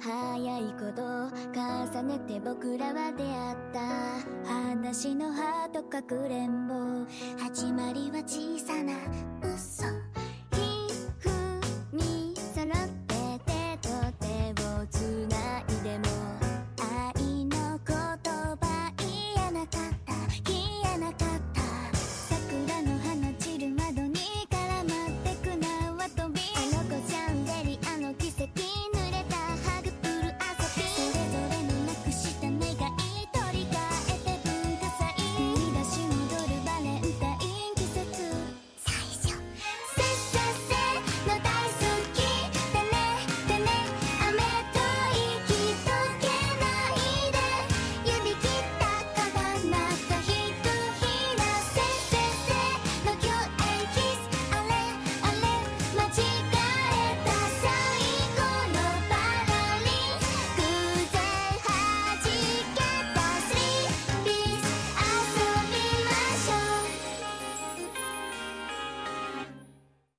早いこと重ねて僕らは出会った。話の葉とかくれんぼ。始まりは